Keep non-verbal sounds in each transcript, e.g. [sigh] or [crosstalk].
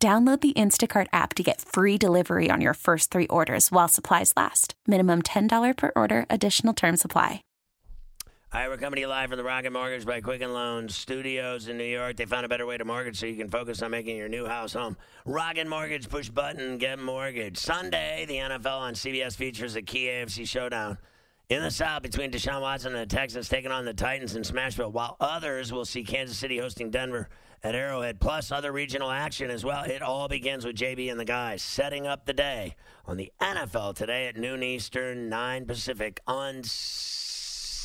Download the Instacart app to get free delivery on your first three orders while supplies last. Minimum $10 per order, additional term supply. Right, we're coming to you live from the Rocket Mortgage by Quicken Loans Studios in New York. They found a better way to mortgage so you can focus on making your new house home. Rocket Mortgage, push button, get mortgage. Sunday, the NFL on CBS features a key AFC showdown in the South between Deshaun Watson and the Texans taking on the Titans in Smashville, while others will see Kansas City hosting Denver at Arrowhead, plus other regional action as well. It all begins with JB and the guys setting up the day on the NFL today at noon Eastern, 9 Pacific on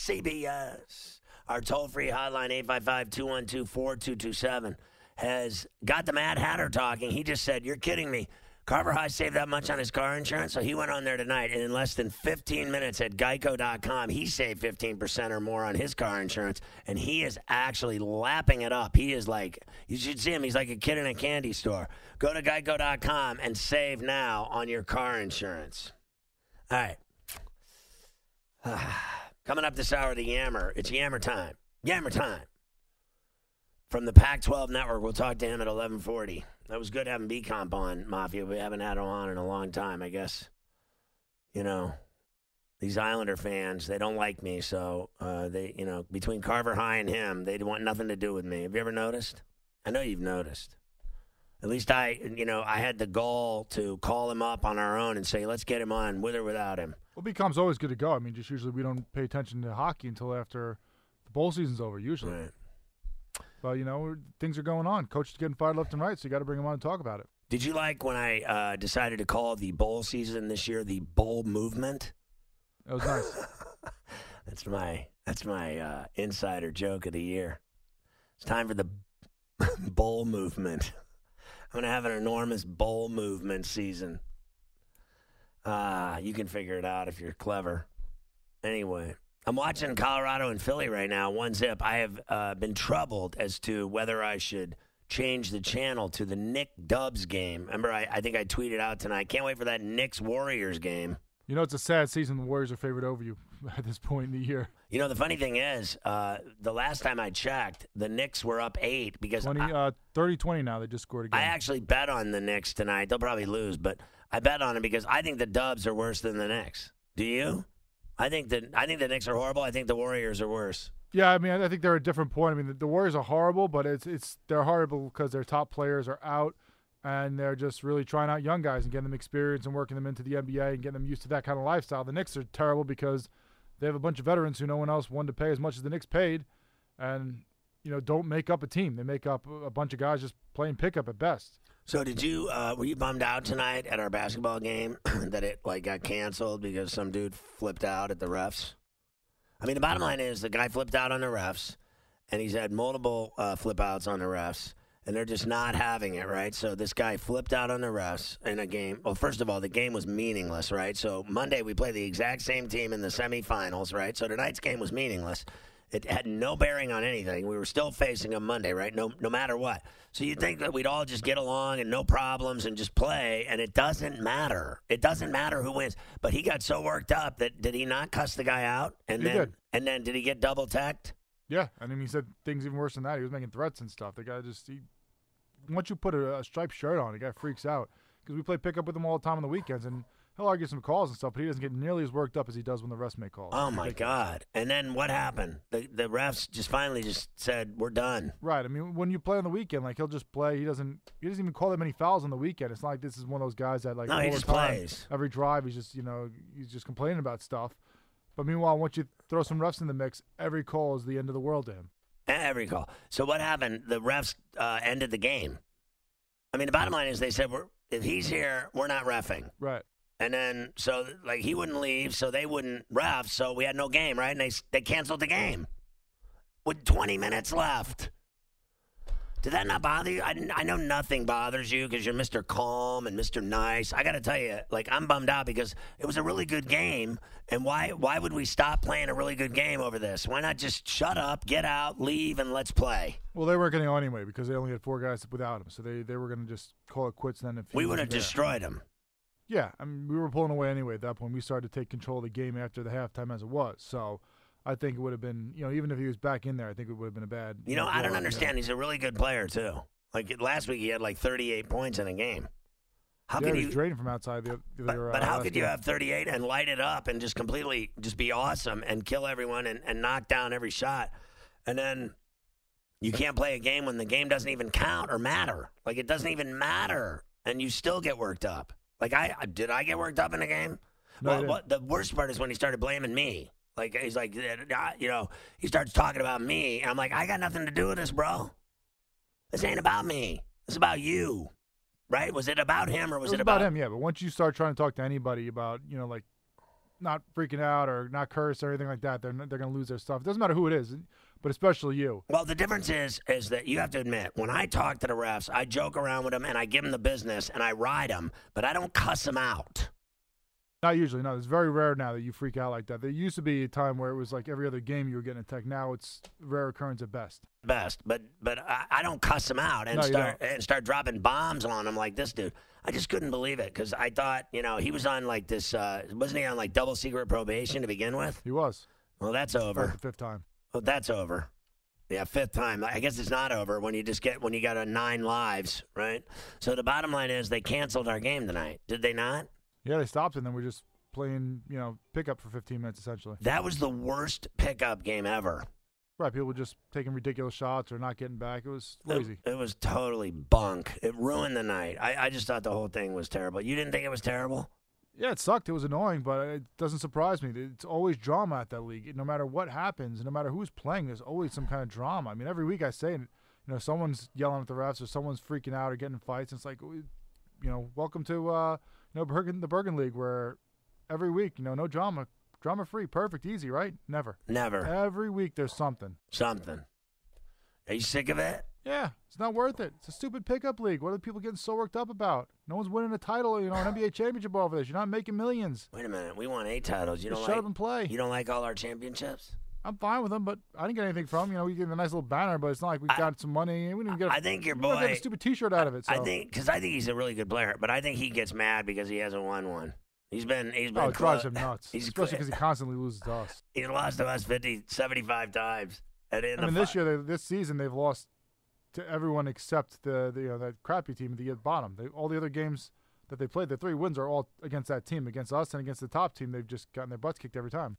CBS. Our toll free hotline, 855 212 4227, has got the Mad Hatter talking. He just said, You're kidding me. Carver High saved that much on his car insurance, so he went on there tonight, and in less than 15 minutes at Geico.com, he saved 15% or more on his car insurance, and he is actually lapping it up. He is like, you should see him. He's like a kid in a candy store. Go to Geico.com and save now on your car insurance. All right. [sighs] Coming up this hour, the Yammer. It's Yammer time. Yammer time. From the Pac-12 Network, we'll talk to him at 1140. That was good having B Comp on, Mafia. We haven't had him on in a long time, I guess. You know, these Islander fans, they don't like me. So, uh, they, you know, between Carver High and him, they want nothing to do with me. Have you ever noticed? I know you've noticed. At least I, you know, I had the gall to call him up on our own and say, let's get him on with or without him. Well, becomes always good to go. I mean, just usually we don't pay attention to hockey until after the bowl season's over, usually. Right. But, you know, things are going on. Coach is getting fired left and right, so you got to bring him on and talk about it. Did you like when I uh, decided to call the bowl season this year the bowl movement? That was nice. [laughs] that's my that's my uh, insider joke of the year. It's time for the [laughs] bowl movement. I'm gonna have an enormous bowl movement season. Ah, uh, you can figure it out if you're clever. Anyway, I'm watching Colorado and Philly right now, one zip. I have uh, been troubled as to whether I should change the channel to the Nick Dubs game. Remember, I, I think I tweeted out tonight. Can't wait for that Knicks Warriors game. You know, it's a sad season. The Warriors are favored over you [laughs] at this point in the year. You know, the funny thing is, uh, the last time I checked, the Knicks were up eight because 20, I, uh, 30-20 now. They just scored again. I actually bet on the Knicks tonight. They'll probably lose, but I bet on it because I think the Dubs are worse than the Knicks. Do you? I think that I think the Knicks are horrible. I think the Warriors are worse. Yeah, I mean, I think they're a different point. I mean, the, the Warriors are horrible, but it's it's they're horrible because their top players are out, and they're just really trying out young guys and getting them experience and working them into the NBA and getting them used to that kind of lifestyle. The Knicks are terrible because they have a bunch of veterans who no one else wanted to pay as much as the Knicks paid, and you know don't make up a team. They make up a bunch of guys just playing pickup at best. So did you? Uh, were you bummed out tonight at our basketball game [clears throat] that it like got canceled because some dude flipped out at the refs? I mean, the bottom line is the guy flipped out on the refs, and he's had multiple uh, flip outs on the refs, and they're just not having it, right? So this guy flipped out on the refs in a game. Well, first of all, the game was meaningless, right? So Monday we play the exact same team in the semifinals, right? So tonight's game was meaningless. It had no bearing on anything. We were still facing them Monday, right? No, no matter what. So you'd think that we'd all just get along and no problems and just play, and it doesn't matter. It doesn't matter who wins. But he got so worked up that did he not cuss the guy out? And He then did. and then did he get double teched? Yeah, I mean, he said things even worse than that. He was making threats and stuff. The guy just he, once you put a, a striped shirt on, the guy freaks out because we play pickup with him all the time on the weekends, and he'll argue some calls and stuff, but he doesn't get nearly as worked up as he does when the refs make calls. Oh my God! And then what happened? The the refs just finally just said we're done. Right. I mean, when you play on the weekend, like he'll just play. He doesn't. He doesn't even call that many fouls on the weekend. It's not like this is one of those guys that like No, he all just time, plays. every drive. He's just you know he's just complaining about stuff. But meanwhile, once you throw some refs in the mix, every call is the end of the world to him. Every call. So what happened? The refs uh, ended the game. I mean, the bottom line is they said we're if he's here, we're not refing. Right. And then, so like he wouldn't leave, so they wouldn't ref, so we had no game, right? And they they canceled the game with 20 minutes left. Did that not bother you? I, I know nothing bothers you because you're Mr. Calm and Mr. Nice. I got to tell you, like I'm bummed out because it was a really good game, and why why would we stop playing a really good game over this? Why not just shut up, get out, leave, and let's play? Well, they weren't going to go anyway because they only had four guys without him, so they, they were going to just call it quits And then. If he We would have there. destroyed him. Yeah, I mean, we were pulling away anyway at that point. We started to take control of the game after the halftime as it was. So I think it would have been, you know, even if he was back in there, I think it would have been a bad. You know, I don't understand. He's a really good player too. Like last week, he had like 38 points in a game. How yeah, could he you? draining from outside the, the But, other, but uh, how could you game. have 38 and light it up and just completely just be awesome and kill everyone and, and knock down every shot, and then you can't play a game when the game doesn't even count or matter. Like it doesn't even matter, and you still get worked up. Like I did, I get worked up in the game. No, well, what, the worst part is when he started blaming me. Like he's like, "Uh, you know, he starts talking about me, and I'm like, I got nothing to do with this, bro. This ain't about me. It's about you, right? Was it about him or was it was it, about him, yeah. But once you start trying to talk to anybody about, you know, like not freaking out or not curse or anything like that, they're they're going to lose their stuff. It doesn't matter who it is, but especially you. Well, the difference is is that you have to admit when I talk to the refs, I joke around with them and I give them the business and I ride them, but I don't cuss them out. Not usually. No, it's very rare now that you freak out like that. There used to be a time where it was like every other game you were getting attacked. Now it's rare occurrence at best. Best, but but I, I don't cuss them out and No, start and start dropping bombs on them like this dude. I just couldn't believe it because I thought you know he was on like this uh, wasn't he on like double secret probation to begin with? He was. Well, that's over. the fifth time. Well, that's over. Yeah, fifth time. I guess it's not over when you just get when you got a nine lives, right? So the bottom line is they canceled our game tonight. Did they not? Yeah, they stopped and then we're just playing, you know, pickup for 15 minutes essentially. That was the worst pickup game ever. Right, people were just taking ridiculous shots or not getting back. It was lazy. It, it was totally bunk. It ruined the night. I, I just thought the whole thing was terrible. You didn't think it was terrible? Yeah, it sucked. It was annoying, but it doesn't surprise me. It's always drama at that league. No matter what happens, no matter who's playing, there's always some kind of drama. I mean, every week I say, it, you know, someone's yelling at the refs or someone's freaking out or getting fights. And it's like, you know, welcome to uh, you know Bergen, the Bergen League, where every week, you know, no drama, drama free, perfect, easy, right? Never. Never. Every week there's something. Something. Are you sick of it? Yeah, it's not worth it. It's a stupid pickup league. What are people getting so worked up about? No one's winning a title, you know, an NBA championship over this. You're not making millions. Wait a minute. We won eight titles. You Just don't shut like up and play. you don't like all our championships? I'm fine with them, but I didn't get anything from. You know, we get a nice little banner, but it's not like we I- got some money. We didn't get. A, I think your we didn't get boy- a stupid T-shirt out of it. So. I think because I think he's a really good player, but I think he gets mad because he hasn't won one. He's been he's oh, been Oh, it drives him nuts. He's Especially because he constantly loses to us. he's lost to us 50, 75 times. And in I the mean, this year, they, this season, they've lost to everyone except the, the you know that crappy team at the bottom. They, all the other games that they played, the three wins are all against that team, against us, and against the top team. They've just gotten their butts kicked every time.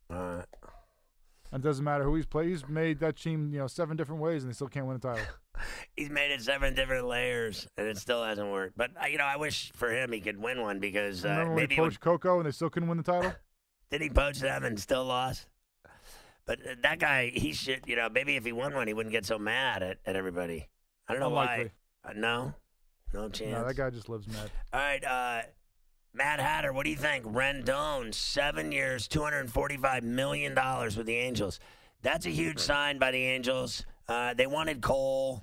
And it doesn't matter who he's played. He's made that team, you know, seven different ways, and they still can't win a title. [laughs] he's made it seven different layers, and it still hasn't worked. But uh, you know, I wish for him he could win one because uh, Remember when maybe he would- poached Coco and they still couldn't win the title? [laughs] did he poach them and still lost? But uh, that guy, he should, you know, maybe if he won one, he wouldn't get so mad at, at everybody. I don't know Unlikely. why. Uh, no, no chance. No, that guy just lives mad. All right, uh, Matt Hatter, what do you think? Rendon, seven years, two hundred forty-five million dollars with the Angels. That's a huge sign by the Angels. Uh, they wanted Cole,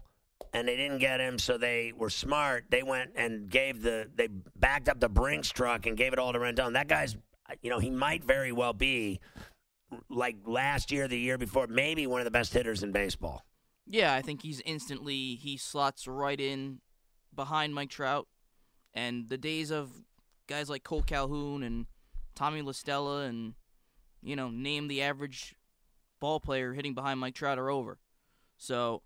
and they didn't get him, so they were smart. They went and gave the they backed up the Brinks truck and gave it all to Rendon. That guy's, you know, he might very well be like last year, the year before, maybe one of the best hitters in baseball. Yeah, I think he's instantly he slots right in behind Mike Trout, and the days of guys like Kole Calhoun and Tommy La Stella and you know name the average ball player hitting behind Mike Trout are over. So,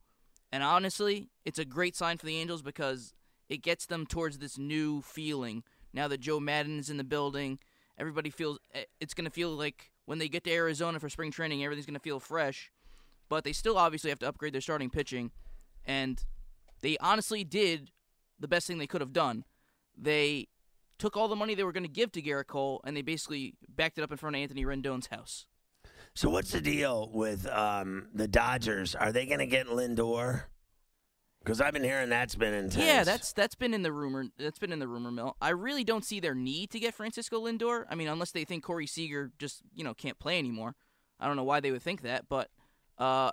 and honestly, it's a great sign for the Angels because it gets them towards this new feeling. Now that Joe Maddon is in the building, everybody feels eh, it's going to feel like when they get to Arizona for spring training, everything's going to feel fresh but they still obviously have to upgrade their starting pitching. And they honestly did the best thing they could have done. They took all the money they were going to give to Gerrit Cole and they basically backed it up in front of Anthony Rendon's house. So what's the deal with um, the Dodgers? Are they going to get Lindor? Because I've been hearing that's been intense. Yeah, that's that's been in the rumor. That's been in the rumor mill. I really don't see their need to get Francisco Lindor. I mean, unless they think Corey Seager just you know can't play anymore. I don't know why they would think that, but uh,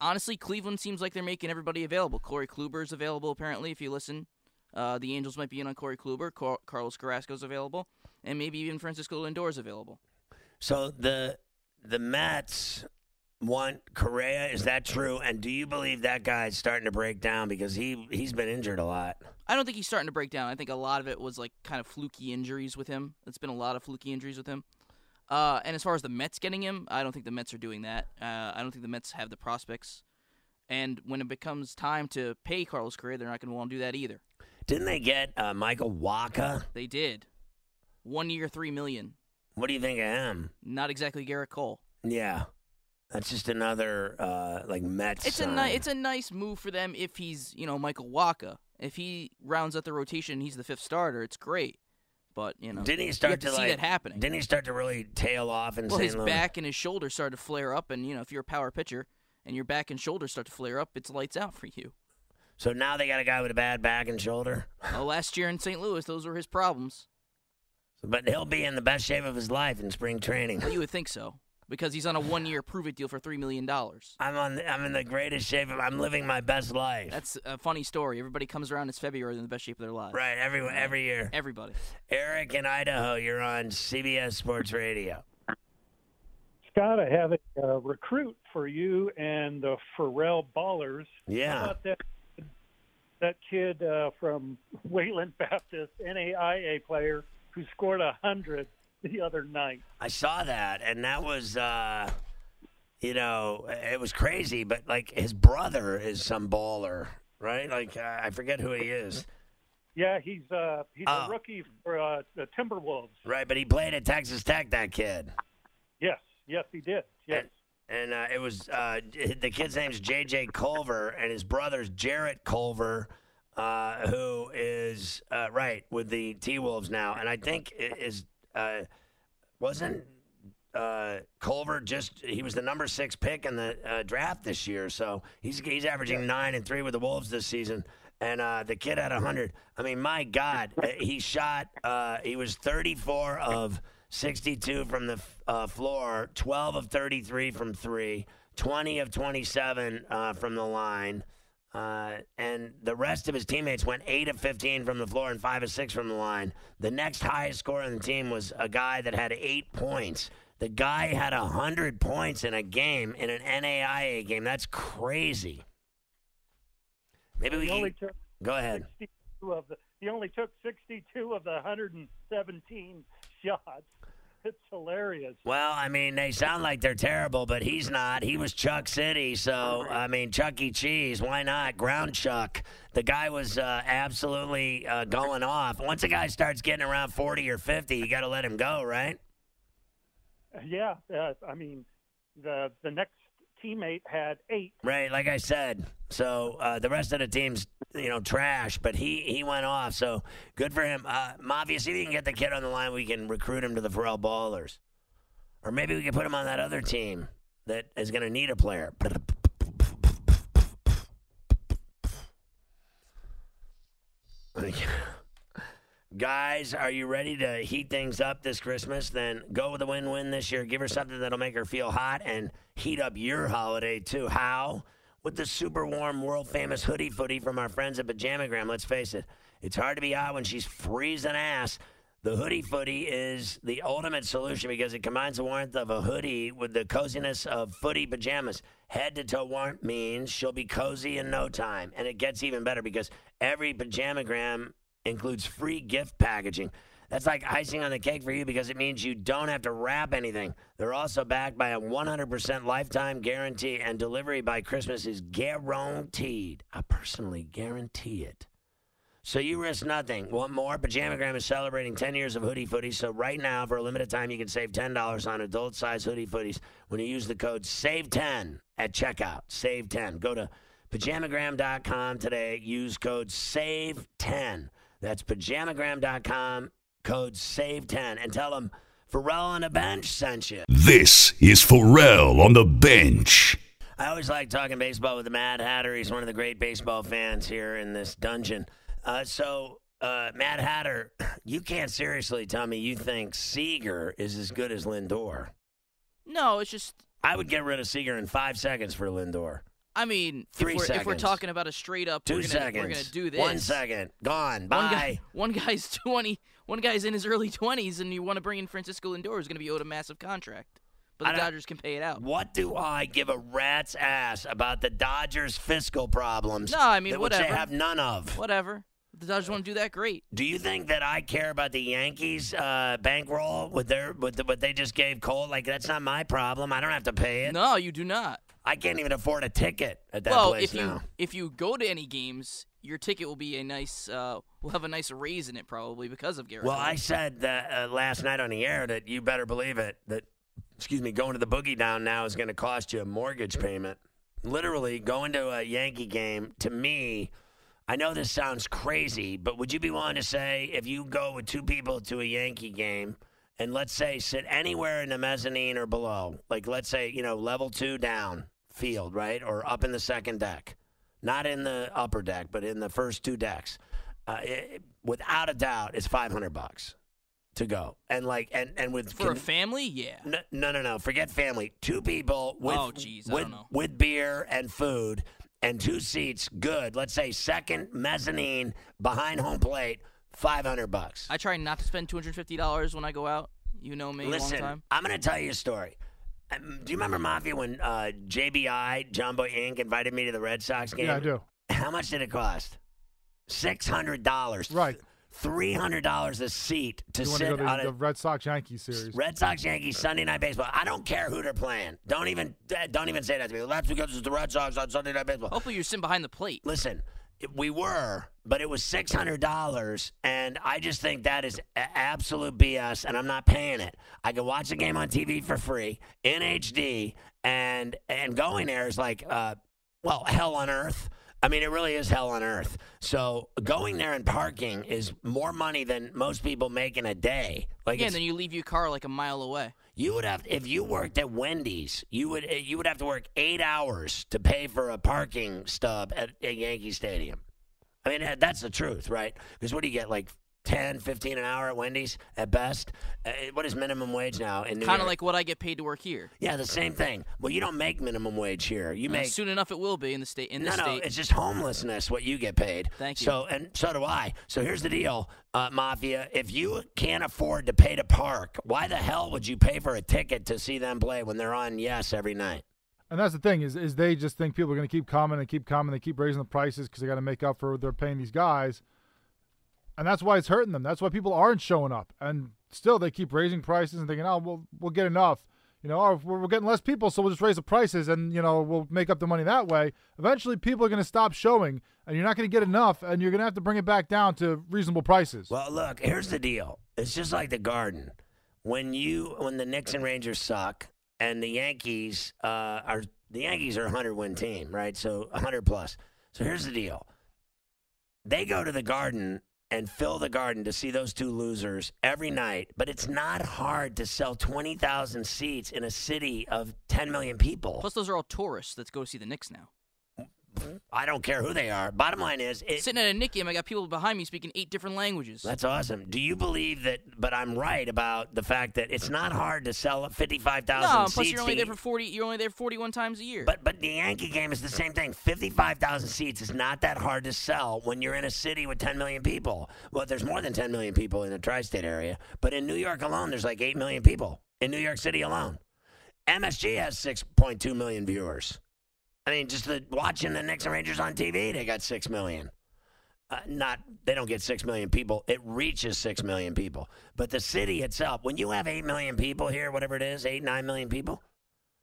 honestly, Cleveland seems like they're making everybody available. Corey Kluber is available apparently. If you listen, uh, the Angels might be in on Corey Kluber. Car- Carlos Carrasco's available, and maybe even Francisco Lindor is available. So the the Mets want Correa. Is that true? And do you believe that guy's starting to break down because he he's been injured a lot? I don't think he's starting to break down. I think a lot of it was like kind of fluky injuries with him. It's been a lot of fluky injuries with him. Uh, and as far as the Mets getting him, I don't think the Mets are doing that. Uh, I don't think the Mets have the prospects. And when it becomes time to pay Carlos Correa, they're not going to want to do that either. Didn't they get uh, Michael Wacha? They did. One year, three million. What do you think of him? Not exactly Gerrit Cole. Yeah, that's just another uh, like Mets. It's a ni- it's a nice move for them if he's you know Michael Wacha. If he rounds out the rotation, he's the fifth starter. It's great. But you know, Didn't he start to, to see like? that happening. Didn't he start to really tail off in well, his Louis? back and his shoulder started to flare up, and you know if you're a power pitcher and your back and shoulder start to flare up, it's lights out for you. So now they got a guy with a bad back and shoulder. [laughs] Uh, last year in St. Louis, those were his problems. But he'll be in the best shape of his life in spring training. Well, you would think so because he's on a one-year prove-it deal for three million dollars. I'm on. I'm in the greatest shape. Of, I'm living my best life. That's a funny story. Everybody comes around. It's February. They're in the best shape of their lives. right. Every every year. Everybody. Eric in Idaho, you're on CBS Sports Radio. Scott, I have a uh, recruit for you and the Ferrall Ballers. How Yeah. about that that kid uh, from Wayland Baptist, NAIA player, who scored a hundred [laughs] the other night? I saw that, and that was, uh, you know, it was crazy. But like his brother is some baller, right? Like uh, I forget who he is, Yeah, he's uh, he's Oh. a rookie for uh, the Timberwolves. right? But he played at Texas Tech. That kid. Yes, yes, he did. Yes. And uh, it was uh, the kid's name's J.J. Culver, and his brother's Jarrett Culver, uh, who is uh, right with the T Wolves now. And I think is uh, wasn't uh, Culver just he was the number six pick in the uh, draft this year, so he's he's averaging nine and three with the Wolves this season. And uh, the kid had hundred. I mean, my God, uh, he shot. Uh, he was thirty-four of 62 from the uh, floor, 12 of 33 from three, 20 of 27 uh, from the line. Uh, and the rest of his teammates went 8 of 15 from the floor and 5 of 6 from the line. The next highest scorer on the team was a guy that had 8 points. The guy had 100 points in a game, in an NAIA game. That's crazy. Maybe we can, took go ahead. of the. He only took 62 of the 117 shots. [laughs] It's hilarious. Well, I mean, they sound like they're terrible, but he's not. He was Chuck City, so I mean, Chuck E. Cheese. Why not? Ground Chuck. The guy was uh, absolutely uh, going off. Once a guy starts getting around forty or fifty, you got to let him go, right? Yeah, uh, I mean, the the next teammate had eight. Right, like I said. So uh, the rest of the team's, you know, trash, but he he went off. So good for him. Uh, Mafia, if you can get the kid on the line. We can recruit him to the Ferrall Ballers, or maybe we can put him on that other team that is going to need a player. [laughs] Guys, are you ready to heat things up this Christmas? Then go with a win win this year. Give her something that'll make her feel hot and heat up your holiday too. How? With the super warm, world famous hoodie footy from our friends at Pajamagram. Let's face it, it's hard to be hot when she's freezing ass. The hoodie footy is the ultimate solution because it combines the warmth of a hoodie with the coziness of footy pajamas. Head to toe warmth means she'll be cozy in no time. And it gets even better because every pajamagram includes free gift packaging. That's like icing on the cake for you because it means you don't have to wrap anything. They're also backed by a 100% lifetime guarantee, and delivery by Christmas is guaranteed. I personally guarantee it. So you risk nothing. Want more? Pajamagram is celebrating 10 years of hoodie footies. So right now, for a limited time, you can save $10 on adult size hoodie footies when you use the code SAVE10 at checkout. SAVE10. Go to pajamagram.com today. Use code SAVE10. That's pajamagram.com, code SAVE10. And tell them Ferrall on the bench sent you. This is Ferrall on the bench. I always like talking baseball with the Mad Hatter. He's one of the great baseball fans here in this dungeon. Uh, so, uh, Mad Hatter, [laughs] you can't seriously tell me you think Seager is as good as Lindor. No, it's just I would get rid of Seager in five seconds for Lindor. I mean, Three if, we're, if we're talking about a straight up, 2 we're gonna, seconds. We're gonna do this. One second. Gone. One Bye. guy, [laughs] one guy's twenty. One guy's in his early [laughs] twenties, and you want to bring in Francisco Lindor, who's going to be owed a massive contract, but the Dodgers can pay it out. What do I give a rat's ass about the Dodgers' fiscal problems? No, I mean, that which they have none of. Whatever. If the Dodgers want to do that, great. Do you think that I care about the Yankees' uh, bankroll with their with the, what they just gave Cole? Like that's not my problem. I don't have to pay it. No, you do not. I can't even afford a ticket at that well, place if you now. if you go to any games, your ticket will be a nice. Uh, [laughs] will have a nice raise in it probably because of Gerrit. Well, Cole. I said that uh, last night on the air that you better believe it that excuse me, going to the boogie down now is going to cost you a mortgage payment. Literally, going to a Yankee game to me, I know this sounds crazy, but would you be willing to say if you go with two people to a Yankee game and let's say sit anywhere in the mezzanine or below, like let's say, you know, level 2 down field, right? Or up in the second deck. Not in the upper deck, but in the first two decks. Uh, it, without a doubt, it's 500 bucks to go. And like and and with for a family, yeah. no, no, no, no. Forget family. Two people with Oh, geez, I with, don't know. with beer and food and two seats. Good. Let's say second mezzanine behind home plate. Five hundred bucks. I try not to spend two hundred fifty dollars when I go out. You know me, Listen, long time. I'm going to tell you a story. Um, Do you remember Mafia when uh, JBI Jumbo Inc. invited me to the Red Sox game? Yeah, I do. How much did it cost? Six hundred dollars. Right. Three hundred dollars a seat to You sit to go on to a the, the Red Sox Yankees series? Red Sox Yankees Sunday night baseball. I don't care who they're playing. Don't even don't even say that to me. That's because it's the Red Sox on Sunday night baseball. Hopefully, you're sitting behind the plate. Listen, it- we were, but it was six hundred dollars, and I just think that is absolute BS, and I'm not paying it. I can watch the game on TV for free in HD, and and going there is like, uh, well, hell on earth. I mean, it really is hell on earth. So going there and parking is more money than most people make in a day. Like Yeah, and then you leave your car like a mile away. you would have if you worked at Wendy's, you would eh, you would have to work eight hours to pay for a parking stub at, at Yankee Stadium. I mean, eh, that's the truth, right? Because what do you get, like 10, 15 an hour at Wendy's at best? Uh, what is minimum wage now in Kind of like what I get paid to work here. yeah, the same thing. Well, you don't make minimum wage here. You Uh, make soon enough, it will be in the state. In no, this no, state, it's just homelessness what you get paid. Thank you. So and so do I. So here's the deal, uh, Mafia. If you can't afford to pay to park, why the hell would you pay for a ticket to see them play when they're on Yes every night? And that's the thing is, is they just think people are going to keep coming and keep coming. They keep raising the prices because they got to make up for what they're paying these guys, and that's why it's hurting them. That's why people aren't showing up, and still they keep raising prices and thinking, oh, we'll we'll get enough. You know, or we're, we're getting less people, so we'll just raise the prices, and you know we'll make up the money that way. Eventually, people are going to stop showing, and you're not going to get enough, and you're going to have to bring it back down to reasonable prices. Well, look, here's the deal. It's just like the Garden. When you when the Knicks and Rangers suck, and the Yankees uh, are the Yankees are a hundred win team, right? So hundred plus. So here's the deal. They go to the Garden and fill the Garden to see those two losers every night, but it's not hard to sell twenty thousand seats in a city of ten million people. plus those are all tourists that go see the Knicks now. I don't care who they are. Bottom line is, it, Sitting at a game, I got people behind me speaking eight different languages. That's awesome. Do you believe that? But I'm right about the fact that it's not hard to sell 55,000 no, seats. plus you're only to- there for forty. You're only there forty-one times a year. but but the Yankee game is the same thing. 55,000 seats is not that hard to sell when you're in a city with 10 million people. Well, there's more than 10 million people in the tri-state area, but in New York alone, there's like 8 million people in New York City alone. MSG has 6.2 million viewers. I mean, just the, watching the Knicks and Rangers on TV, they got 6 million. Uh, not they don't get 6 million people. It reaches 6 million people. But the city itself when you have 8 million people here whatever it is 8 9 million people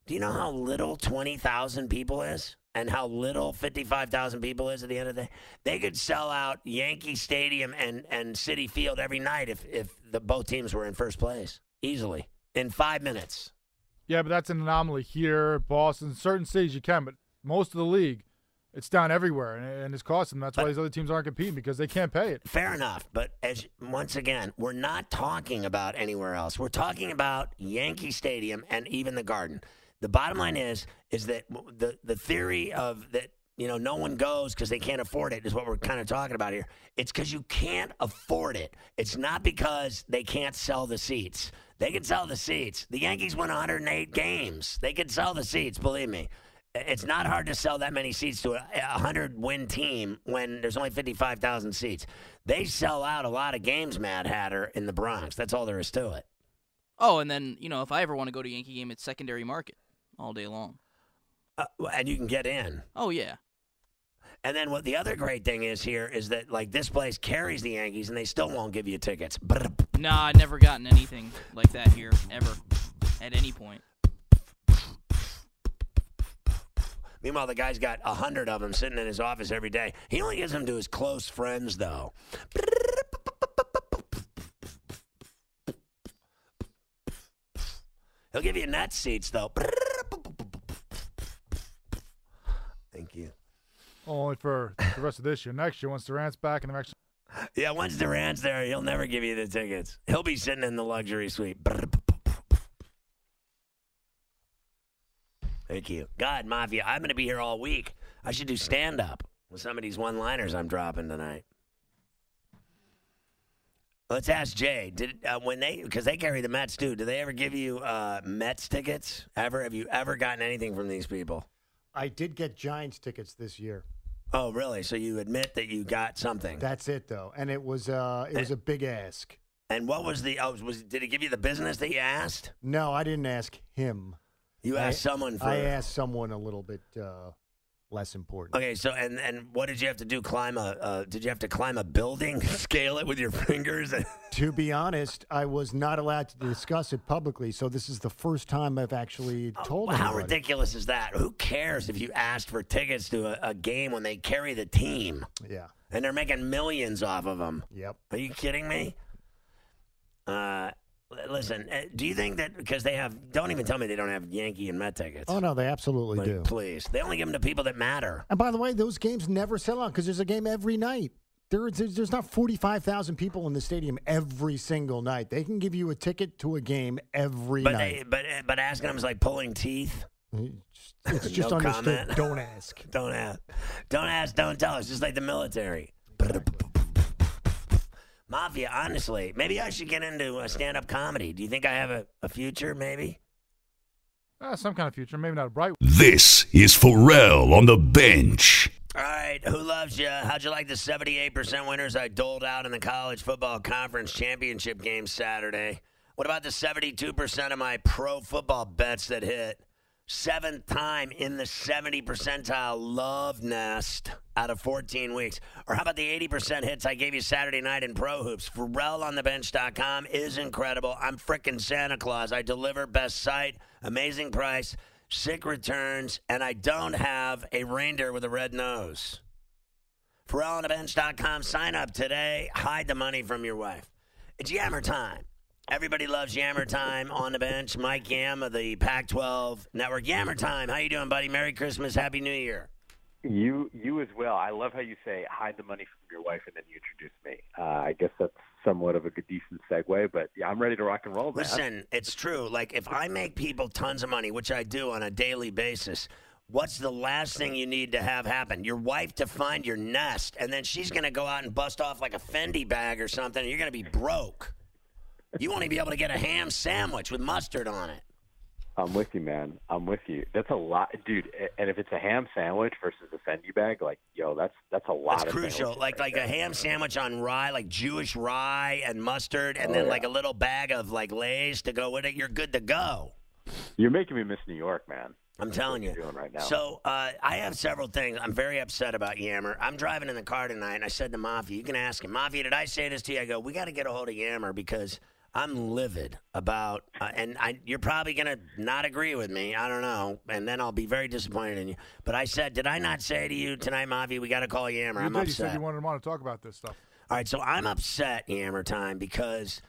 do you know how little 20,000 people is? And how little 55,000 people is at the end of the day? They could sell out Yankee Stadium and and Citi Field every night if if the both teams were in first place easily in 5 minutes. Yeah, but that's an anomaly here, Boston, certain cities you can, but most of the league, it's down everywhere, and, it's costing them. That's why these other teams aren't competing because they can't pay it. Fair enough, but as once again, we're not talking about anywhere else. We're talking about Yankee Stadium and even the Garden. The bottom line is is that the the theory of that you know no one goes because they can't afford it is what we're kind of talking about here. It's because you can't afford it. It's not because they can't sell the seats. They can sell the seats. The Yankees won 108 games. They can sell the seats. Believe me. It's not hard to sell that many seats to a, a hundred win team when there's only fifty five thousand seats. They sell out a lot of games, Mad Hatter, in the Bronx. That's all there is to it. Oh, and then you know if I ever want to go to a Yankee game, it's secondary market all day long. Uh, and you can get in. Oh yeah. And then what the other great thing is here is that like this place carries the Yankees and they still won't give you tickets. Nah, I've never gotten anything like that here ever at any point. Meanwhile, the guy's got a hundred of them sitting in his office every day. He only gives them to his close friends, though. He'll give you net seats, though. Thank you. Only for the rest of this year. Next year, once Durant's back and the next. Yeah, once Durant's there, he'll never give you the tickets. He'll be sitting in the luxury suite. Thank you. God, Mafia, I'm going to be here all week. I should do stand up with some of these one liners I'm dropping tonight. Let's ask Jay. Did uh, when they because they carry the Mets too? Do they ever give you uh, Mets tickets? Ever? Have you ever gotten anything from these people? I did get Giants tickets this year. Oh, really? So you admit that you got something? That's it, though, and it was uh, it was a big ask. And what was the? Oh, was did it give you the business that you asked? No, I didn't ask him. You asked I, someone for. I asked someone a little bit uh, less important. Okay, so and and what did you have to do? Climb a? Uh, did you have to climb a building? [laughs] Scale it with your fingers? [laughs] to be honest, I was not allowed to discuss it publicly. So this is the first time I've actually told. Oh, how ridiculous is that? Who cares if you asked for tickets to a, a game when they carry the team Yeah. and they're making millions off of them? Yep. Are you kidding me? Uh, listen, uh, do you think that because they have? Don't even tell me they don't have Yankee and Met tickets. Oh no, they absolutely Like, do. Please, they only give them to people that matter. And by the way, those games never sell out because there's a game every night. There, there's, there's not 45,000 people in the stadium every single night. They can give you a ticket to a game every But night. they, but uh, but asking them is like pulling teeth. It's, it's [laughs] just No understood. comment. Don't ask. [laughs] Don't ask. Don't ask. Don't tell. It's just like the military. Mafia, honestly, maybe I should get into uh, stand-up comedy. Do you think I have a, a future? Maybe. Uh, some kind of future, maybe not a bright one. This is Ferrall on the bench. All right, who loves you? How'd you like the 78% winners I doled out in the college football conference championship game Saturday? What about the 72% of my pro football bets that hit? Seventh time in the 70 percentile love nest out of 14 weeks. Or how about the 80% hits I gave you Saturday night in Pro Hoops? Ferrall on the FerrallOnTheBench.com is incredible. I'm frickin' Santa Claus. I deliver best site, amazing price, sick returns, and I don't have a reindeer with a red nose. Ferrall on the FerrallOnTheBench.com. Sign up today. Hide the money from your wife. It's Yammer time. Everybody loves Yammer Time on the bench. Mike Yam of the Pac-12 Network. Yammer Time. How you doing, buddy? Merry Christmas. Happy New Year. You you as well. I love how you say hide the money from your wife and then you introduce me. Uh, I guess that's somewhat of a good, decent segue, but yeah, I'm ready to rock and roll. Man. Listen, it's true. Like if I make people tons of money, which I do on a daily basis, what's the last thing you need to have happen? Your wife to find your nest, and then she's going to go out and bust off like a Fendi bag or something. And you're going to be broke. You won't even be able to get a ham sandwich with mustard on it. I'm with you, man. I'm with you. That's a lot, dude. And if it's a ham sandwich versus a Fendi bag, like yo, that's that's a lot. That's of crucial. Like right like a ham sandwich on rye, like Jewish rye and mustard, and Oh, then yeah. like a little bag of like Lay's to go with it. You're good to go. You're making me miss New York, man. I'm That's telling what you. right now. So uh, I have several things. I'm very upset about Yammer. I'm driving in the car tonight, and I said to Mafia, "You can ask him, Mafia, did I say this to you?" I go, "We got to get a hold of Yammer because I'm livid about, uh, and I, you're probably gonna not agree with me. I don't know, and then I'll be very disappointed in you. But I said, did I not say to you tonight, Mavi, we got to call Yammer? You I'm did. You upset. said you wanted to want to talk about this stuff. All right, so I'm upset, Yammer time, because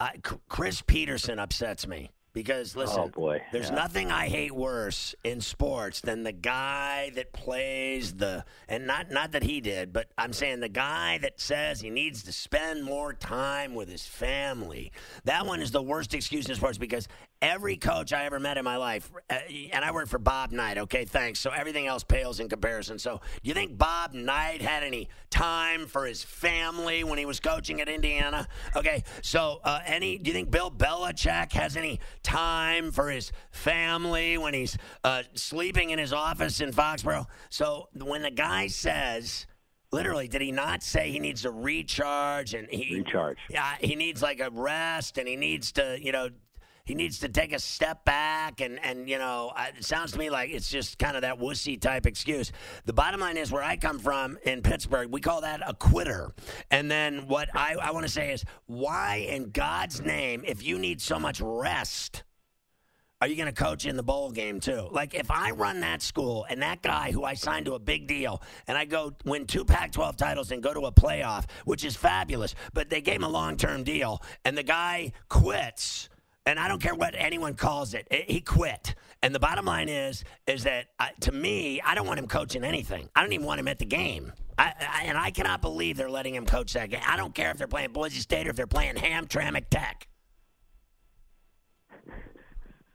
I, C- Chris Petersen upsets me. Because oh, listen, Oh, boy. there's Yeah. nothing I hate worse in sports than the guy that plays the and not not that he did, but I'm saying the guy that says he needs to spend more time with his family. That one is the worst excuse in sports because every coach I ever met in my life, uh, and I worked for Bob Knight. Okay, thanks. So everything else pales in comparison. So do you think Bob Knight had any time for his family when he was coaching at Indiana? Okay, so uh, any? Do you think Bill Belichick has any time for his family when he's uh, sleeping in his office in Foxborough? So when the guy says. Literally, did he not say he needs to recharge and he Recharge. Yeah, he needs like a rest and he needs to, you know, he needs to take a step back and and you know, it sounds to me like it's just kind of that wussy type excuse. The bottom line is where I come from in Pittsburgh, we call that a quitter. And then what I, I want to say is why in God's name, if you need so much rest, are you going to coach in the bowl game too? Like if I run that school and that guy who I signed to a big deal and I go win two Pac-12 titles and go to a playoff, which is fabulous, but they gave him a long-term deal and the guy quits. And I don't care what anyone calls it. i- He quit. And the bottom line is, is that uh, to me, I don't want him coaching anything. I don't even want him at the game. I, I, and I cannot believe they're letting him coach that game. I don't care if they're playing Boise State or if they're playing Hamtramck Tech.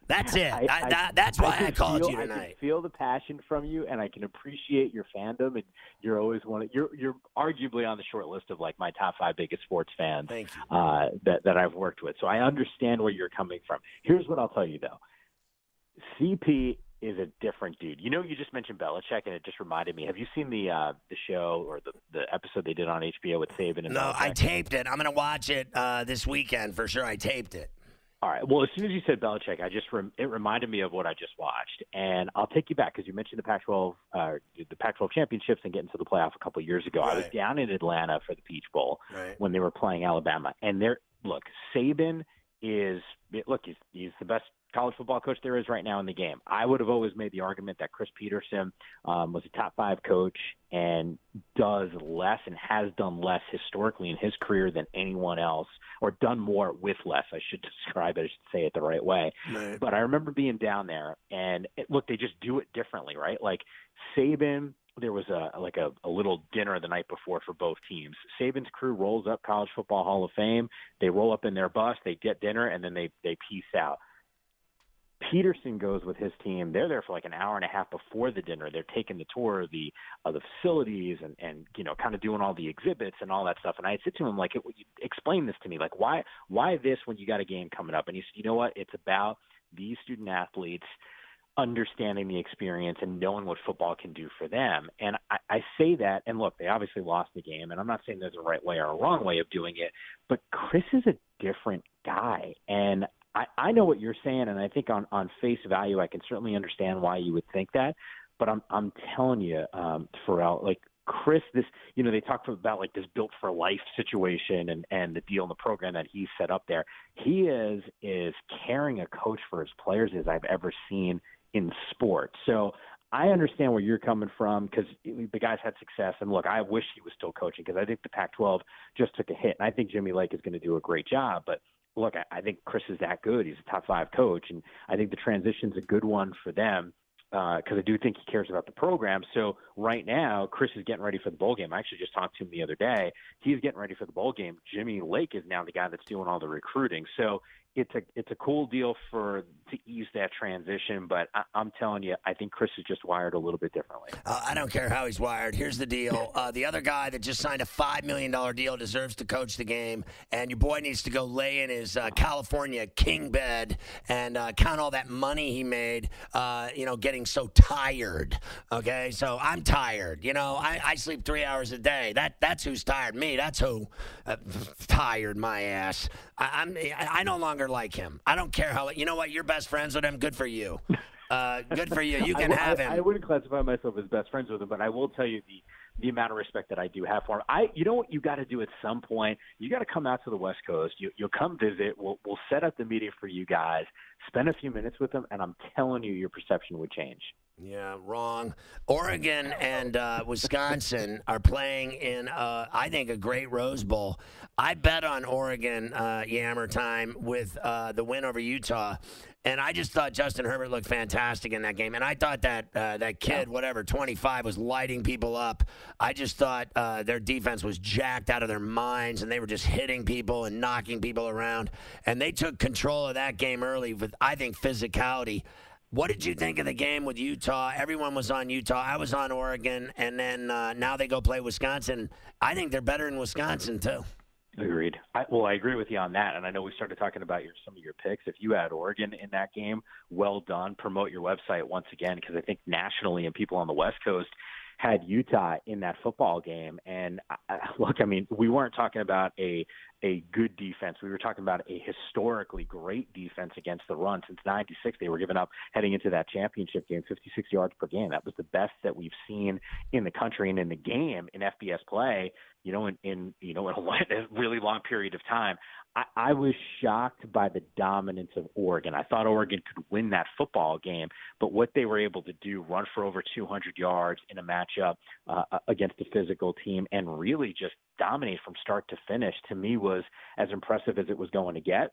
That's it. I, that, that's why I, called feel, you I tonight. can feel the passion from you, and I can appreciate your fandom. And you're always one. Of, you're you're arguably on the short list of like my top five biggest sports fans uh, that that I've worked with. So I understand where you're coming from. Here's what I'll tell you though. CP is a different dude. You know, you just mentioned Belichick, and it just reminded me. Have you seen the uh, the show or the the episode they did on HBO with Saban and No, I taped it. I'm going to watch it uh, this weekend for sure. I taped it. All right. Well, as soon as you said Belichick, I just rem- it reminded me of what I just watched, and I'll take you back because you mentioned the Pac-12, uh, the Pac-12 championships and getting to the playoff a couple of years ago. I was down in Atlanta for the Peach Bowl Right. when they were playing Alabama, and there, look, Saban is look, he's he's the best college football coach there is right now in the game. I would have always made the argument that Chris Petersen um, was a top five coach and does less and has done less historically in his career than anyone else, or done more with less. I should [laughs] describe it. I should say it the right way. Right. But I remember being down there, and it, look, they just do it differently, right? Like Saban, there was a like a, a little dinner the night before for both teams. Saban's crew rolls up College Football Hall of Fame. They roll up in their bus, they get dinner, and then they they peace out. Petersen goes with his team. They're there for like an hour and a half before the dinner. They're taking the tour of the of the facilities and and you know kind of doing all the exhibits and all that stuff. And I said to him like, explain this to me. Like why why this when you got a game coming up? And he said, you know what? It's about these student athletes understanding the experience and knowing what football can do for them. And I, I say that, and look, they obviously lost the game, and I'm not saying there's a right way or a wrong way of doing it, but Chris is a different guy. And I, I know what you're saying, and I think on, on face value, I can certainly understand why you would think that. But I'm I'm telling you, um, Ferrall, like Chris, this you know they talk about like this built for life situation and and the deal in the program that he's set up there. He is is caring a coach for his players as I've ever seen in sports. So I understand where you're coming from because the guy's had success. And look, I wish he was still coaching because I think the Pac-12 just took a hit, and I think Jimmy Lake is going to do a great job. But look, I, think Chris is that good. He's a top five coach, and I think the transition's a good one for them uh, because I do think he cares about the program. So right now, Chris is getting ready for the bowl game. I actually just talked to him the other day. He's getting ready for the bowl game. Jimmy Lake is now the guy that's doing all the recruiting. So it's a it's a cool deal for to ease that transition. But I, I'm telling you, I think Chris is just wired a little bit differently. Uh, I don't care how he's wired. Here's the deal. [laughs] Uh, the other guy that just signed a $5 million deal deserves to coach the game, and your boy needs to go lay in his uh, California king bed and uh, count all that money he made, uh, you know, getting so tired. Okay? So I'm tired. You know, I, I sleep three hours a day. That That's who's tired. Me, that's who uh, [laughs] tired my ass. I, I'm, I, I no longer like him. I don't care how, you know what? You're best friends with him. Good for you. Uh, good for you. You [laughs] can I, have I, him. I wouldn't classify myself as best friends with him, but I will tell you the the amount of respect that I do have for him. I, you know what, you got to do at some point. You got to come out to the West Coast. You, you'll come visit. We'll we'll set up the meeting for you guys. Spend a few minutes with him, and I'm telling you, your perception would change. Yeah, wrong. Oregon and uh, Wisconsin [laughs] are playing in, uh, I think, a great Rose Bowl. I bet on Oregon, uh, Yammer time, with uh, the win over Utah. And I just thought Justin Herbert looked fantastic in that game. And I thought that uh, that kid, whatever, 25, was lighting people up. I just thought uh, their defense was jacked out of their minds, and they were just hitting people and knocking people around. And they took control of that game early with, I think, physicality. What did you think of the game with Utah? Everyone was on Utah. I was on Oregon, and then uh, now they go play Wisconsin. I think they're better in Wisconsin too. Agreed. I, well, I agree with you on that, and I know we started talking about your some of your picks. If you had Oregon in that game, well done. Promote your website once again because I think nationally and people on the West Coast had Utah in that football game. And uh, [laughs] look, I mean, we weren't talking about a a good defense. We were talking about a historically great defense against the run. Since 96, they were giving up heading into that championship game 56 yards per game. That was the best that we've seen in the country and in the game in FBS play, you know, in, in you know, in a, a [laughs] really long period of time. I, I was shocked by the dominance of Oregon. I thought Oregon could win that football game, but what they were able to do, run for over 200 yards in a matchup uh, against a physical team and really just dominate from start to finish, to me was as impressive as it was going to get.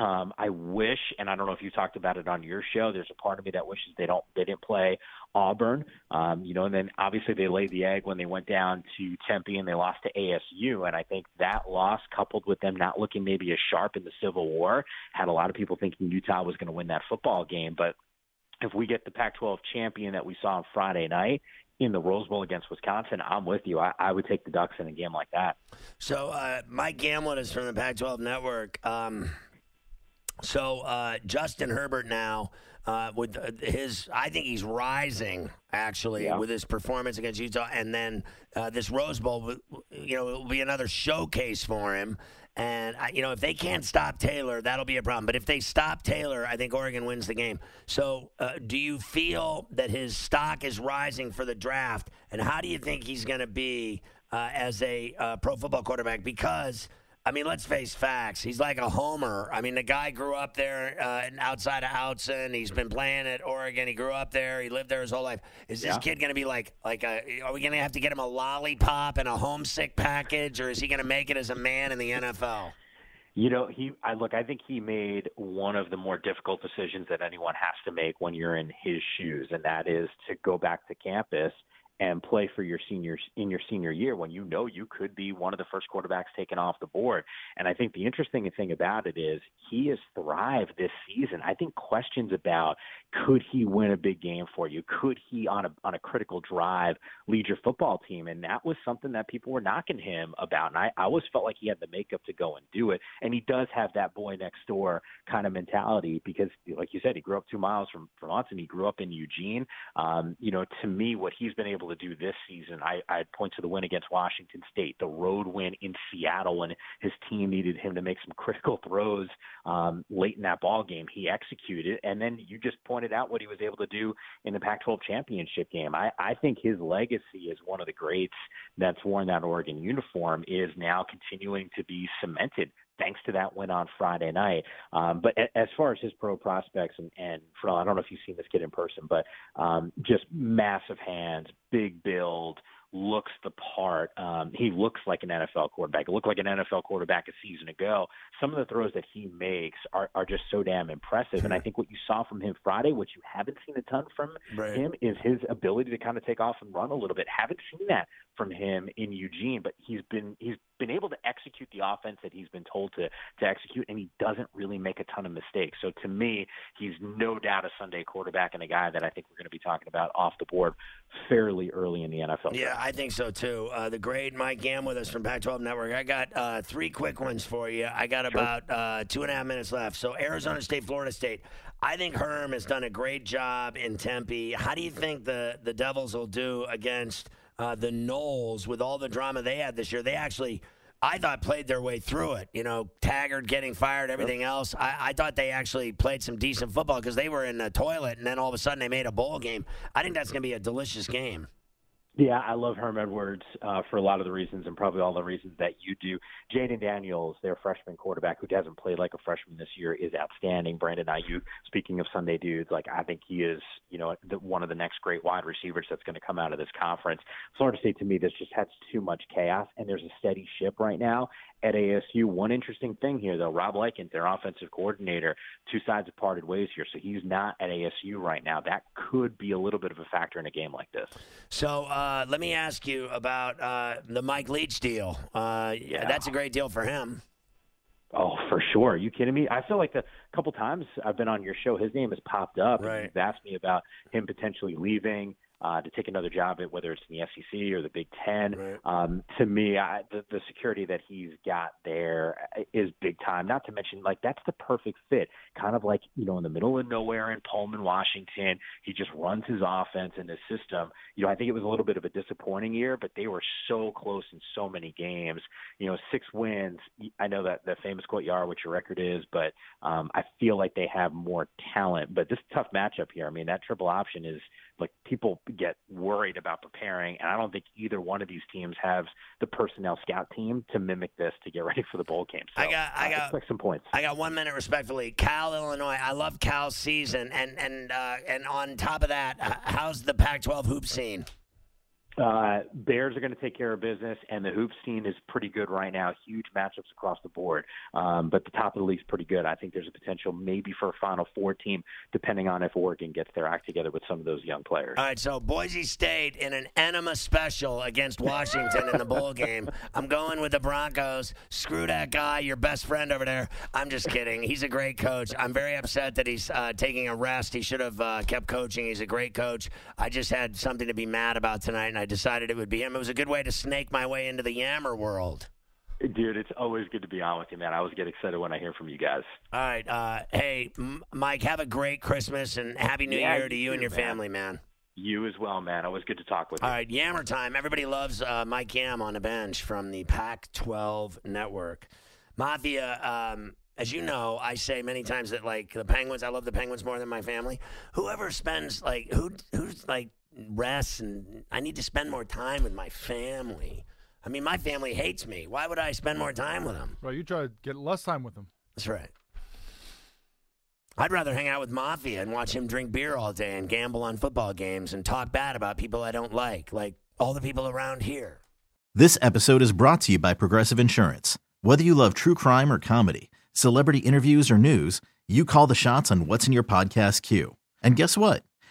Um, I wish, and I don't know if you talked about it on your show. There's a part of me that wishes they don't they didn't play Auburn. Um, you know, and then obviously they laid the egg when they went down to Tempe and they lost to ASU. And I think that loss, coupled with them not looking maybe as sharp in the Civil War, had a lot of people thinking Utah was going to win that football game. But if we get the Pac-12 champion that we saw on Friday night in the Rose Bowl against Wisconsin, I'm with you. I, I would take the Ducks in a game like that. So uh, Mike Gamlin is from the Pac-12 Network. Um, so uh, Justin Herbert now uh, with his, I think he's rising actually Yeah. with his performance against Utah, and then uh, this Rose Bowl, you know, will be another showcase for him. And I- you know, if they can't stop Taylor, that'll be a problem. But if they stop Taylor, I think Oregon wins the game. So, uh, do you feel that his stock is rising for the draft? And how do you think he's going to be uh, as a uh, pro football quarterback? Because I mean, let's face facts. He's like a homer. I mean, the guy grew up there uh, outside of Autzen. He's been playing at Oregon. He grew up there. He lived there his whole life. Is this Yeah. kid going to be like, like, a, are we going to have to get him a lollipop and a homesick package, or is he going to make it as a man in the NFL? You know, he I look, I think he made one of the more difficult decisions that anyone has to make when you're in his shoes, and that is to go back to campus and play for your seniors in your senior year when you know you could be one of the first quarterbacks taken off the board. And I think the interesting thing about it is he has thrived this season. I think questions about could he win a big game for you? Could he on a on a critical drive lead your football team? And that was something that people were knocking him about. And I, I always felt like he had the makeup to go and do it. And he does have that boy next door kind of mentality because, like you said, he grew up two miles from from us, and he grew up in Eugene. Um, you know, to me, what he's been able to do this season, I, I'd point to the win against Washington State, the road win in Seattle when his team needed him to make some [laughs] critical throws um, late in that ball game. He executed, and then you just pointed out what he was able to do in the Pac-12 championship game. I, I think his legacy as one of the greats that's worn that Oregon uniform is now continuing to be cemented thanks to that win on Friday night. Um, but as far as his pro prospects, and, and Ferrall, I don't know if you've seen this kid in person, but um, just massive hands, big build, looks the part. Um, he looks like an NFL quarterback. He looked like an NFL quarterback a season ago. Some of the throws that he makes are, are just so damn impressive. And I think what you saw from him Friday, what you haven't seen a ton from Right. him, is his ability to kind of take off and run a little bit. Haven't seen that from him in Eugene, but he's been he's been able to execute the offense that he's been told to to execute, and he doesn't really make a ton of mistakes. So to me, he's no doubt a Sunday quarterback and a guy that I think we're going to be talking about off the board fairly early in the NFL. Yeah, I think so too. Uh, the great Mike Yam with us from Pac-12 Network. I got uh, three quick ones for you. I got about uh, two and a half minutes left. So Arizona State, Florida State. I think Herm has done a great job in Tempe. How do you think the the Devils will do against uh, the Noles with all the drama they had this year? They actually. I thought played their way through it. You know, Taggart getting fired, everything else. I, I thought they actually played some decent football because they were in the toilet, and then all of a sudden they made a bowl game. I think that's going to be a delicious game. Yeah, I love Herm Edwards uh, for a lot of the reasons, and probably all the reasons that you do. Jayden Daniels, their freshman quarterback, who hasn't played like a freshman this year, is outstanding. Brandon Aiyuk, speaking of Sunday dudes, like I think he is, you know, the, one of the next great wide receivers that's going to come out of this conference. Florida State to me, this just has too much chaos, and there's a steady ship right now at ASU. One interesting thing here, though, Rob Likens, their offensive coordinator, two sides have parted ways here, so he's not at ASU right now. That could be a little bit of a factor in a game like this. So uh, let me ask you about uh, the Mike Leach deal. Uh, yeah, that's a great deal for him. Oh, for sure. Are you kidding me? I feel like the couple times I've been on your show, his name has popped up. Right. And you've asked me about him potentially leaving uh, to take another job at whether it's in the SEC or the Big Ten. Right. Um, to me, I, the, the security that he's got there is big time. Not to mention, like that's the perfect fit. Kind of like you know, in the middle of nowhere in Pullman, Washington, he just runs his offense and his system. You know, I think it was a little bit of a disappointing year, but they were so close in so many games. You know, six wins. I know that the famous quote, "You are what your record is," but um, I feel like they have more talent. But this tough matchup here. I mean, that triple option is like people get worried about preparing, and I don't think either one of these teams has the personnel scout team to mimic this to get ready for the bowl game. So I got, I uh, got, some points. I got one minute, respectfully. Cal, Illinois. I love Cal's season, and and uh, and on top of that, how's the Pac-12 hoop scene? Uh, Bears are going to take care of business, and the hoop scene is pretty good right now. Huge matchups across the board, um, but the top of the league's pretty good. I think there's a potential maybe for a Final Four team, depending on if Oregon gets their act together with some of those young players. All right, so Boise State in an enema special against Washington in the bowl game. [laughs] I'm going with the Broncos. Screw that guy, your best friend over there. I'm just kidding. He's a great coach. I'm very upset that he's uh, taking a rest. He should have uh, kept coaching. He's a great coach. I just had something to be mad about tonight, and I decided it would be him. It was a good way to snake my way into the Yammer world. Dude, it's always good to be on with you, man. I always get excited when I hear from you guys. All right, uh, hey, M- Mike, have a great Christmas and Happy New Yeah, Year to you you and your man. family, man. You as well, man. Always good to talk with you. All right, Yammer time. Everybody loves uh, Mike Yam on the bench from the Pac 12 network. Mafia, um, as you know, I say many times that, like, the Penguins, I love the Penguins more than my family. Whoever spends, like, who, who's, like, rests and I need to spend more time with my family. I mean, my family hates me. Why would I spend more time with them? Right, you try to get less time with them. That's right. I'd rather hang out with Mafia and watch him drink beer all day and gamble on football games and talk bad about people I don't like, like all the people around here. This episode is brought to you by Progressive Insurance. Whether you love true crime or comedy, celebrity interviews or news, you call the shots on what's in your podcast queue. And guess what?